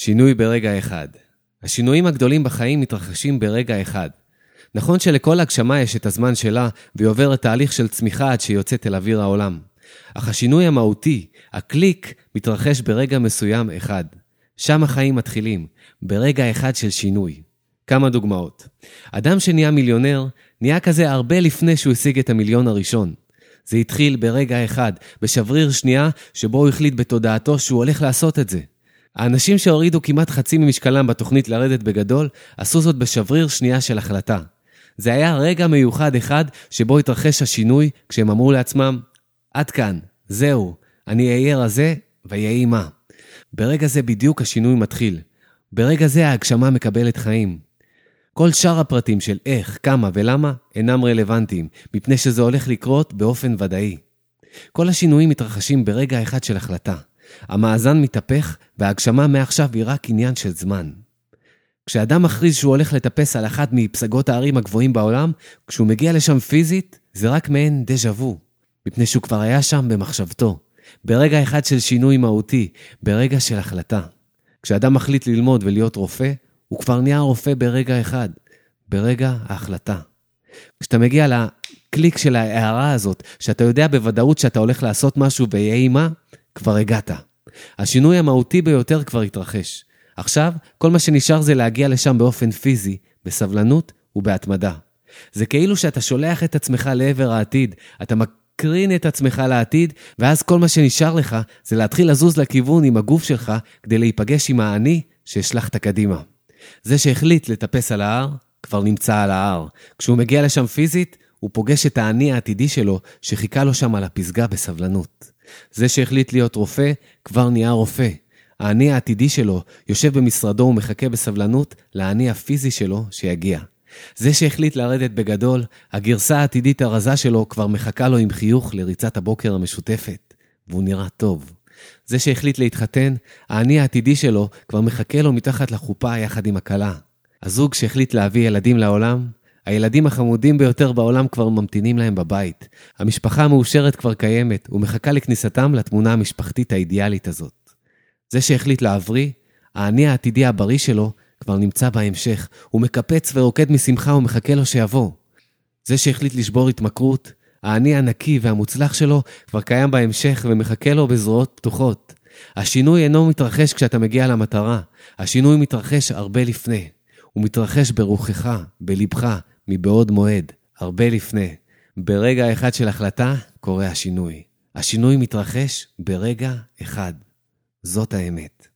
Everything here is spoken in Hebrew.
שינוי ברגע אחד. השינויים הגדולים בחיים מתרחשים ברגע אחד. נכון שלכל הגשמה יש את הזמן שלה, והיא עוברת תהליך של צמיחה עד שהיא יוצאת אל אוויר העולם. אך השינוי המהותי, הקליק, מתרחש ברגע מסוים אחד. שם החיים מתחילים, ברגע אחד של שינוי. כמה דוגמאות. אדם שנהיה מיליונר, נהיה כזה הרבה לפני שהוא השיג את המיליון הראשון. זה התחיל ברגע אחד, בשבריר שנייה, שבו הוא החליט בתודעתו שהוא הולך לעשות את זה. האנשים שהורידו כמעט חצי ממשקלם בתוכנית לרדת בגדול, עשו זאת בשבריר שנייה של החלטה. זה היה רגע מיוחד אחד שבו התרחש השינוי, כשהם אמרו לעצמם, עד כאן, זהו, אני אהיה רזה ויהי מה. ברגע זה בדיוק השינוי מתחיל. ברגע זה ההגשמה מקבלת חיים. כל שאר הפרטים של איך, כמה ולמה אינם רלוונטיים, מפני שזה הולך לקרות באופן ודאי. כל השינויים מתרחשים ברגע אחד של החלטה. המאזן מתהפך, וההגשמה מעכשיו היא רק עניין של זמן. כשאדם מכריז שהוא הולך לטפס על אחת מפסגות הערים הגבוהים בעולם, כשהוא מגיע לשם פיזית, זה רק מעין דז'ה וו, מפני שהוא כבר היה שם במחשבתו. ברגע אחד של שינוי מהותי, ברגע של החלטה. כשאדם מחליט ללמוד ולהיות רופא, הוא כבר נהיה רופא ברגע אחד, ברגע ההחלטה. כשאתה מגיע לקליק של ההערה הזאת, שאתה יודע בוודאות שאתה הולך לעשות משהו ויהי מה, כבר הגעת. השינוי המהותי ביותר כבר התרחש. עכשיו, כל מה שנשאר זה להגיע לשם באופן פיזי, בסבלנות ובהתמדה. זה כאילו שאתה שולח את עצמך לעבר העתיד, אתה מקרין את עצמך לעתיד, ואז כל מה שנשאר לך זה להתחיל לזוז לכיוון עם הגוף שלך כדי להיפגש עם האני שהשלכת קדימה. זה שהחליט לטפס על ההר, כבר נמצא על ההר. כשהוא מגיע לשם פיזית, הוא פוגש את האני העתידי שלו, שחיכה לו שם על הפסגה בסבלנות. זה שהחליט להיות רופא, כבר נהיה רופא. האני העתידי שלו יושב במשרדו ומחכה בסבלנות לאני הפיזי שלו שיגיע. זה שהחליט לרדת בגדול, הגרסה העתידית הרזה שלו כבר מחכה לו עם חיוך לריצת הבוקר המשותפת, והוא נראה טוב. זה שהחליט להתחתן, האני העתידי שלו כבר מחכה לו מתחת לחופה יחד עם הכלה. הזוג שהחליט להביא ילדים לעולם, הילדים החמודים ביותר בעולם כבר ממתינים להם בבית. המשפחה המאושרת כבר קיימת, ומחכה לכניסתם לתמונה המשפחתית האידיאלית הזאת. זה שהחליט להבריא, האני העתידי הבריא שלו כבר נמצא בהמשך. הוא מקפץ ורוקד משמחה ומחכה לו שיבוא. זה שהחליט לשבור התמכרות, האני הנקי והמוצלח שלו כבר קיים בהמשך ומחכה לו בזרועות פתוחות. השינוי אינו מתרחש כשאתה מגיע למטרה, השינוי מתרחש הרבה לפני. הוא מתרחש ברוחך, בלבך, מבעוד מועד, הרבה לפני. ברגע אחד של החלטה קורה השינוי. השינוי מתרחש ברגע אחד. זאת האמת.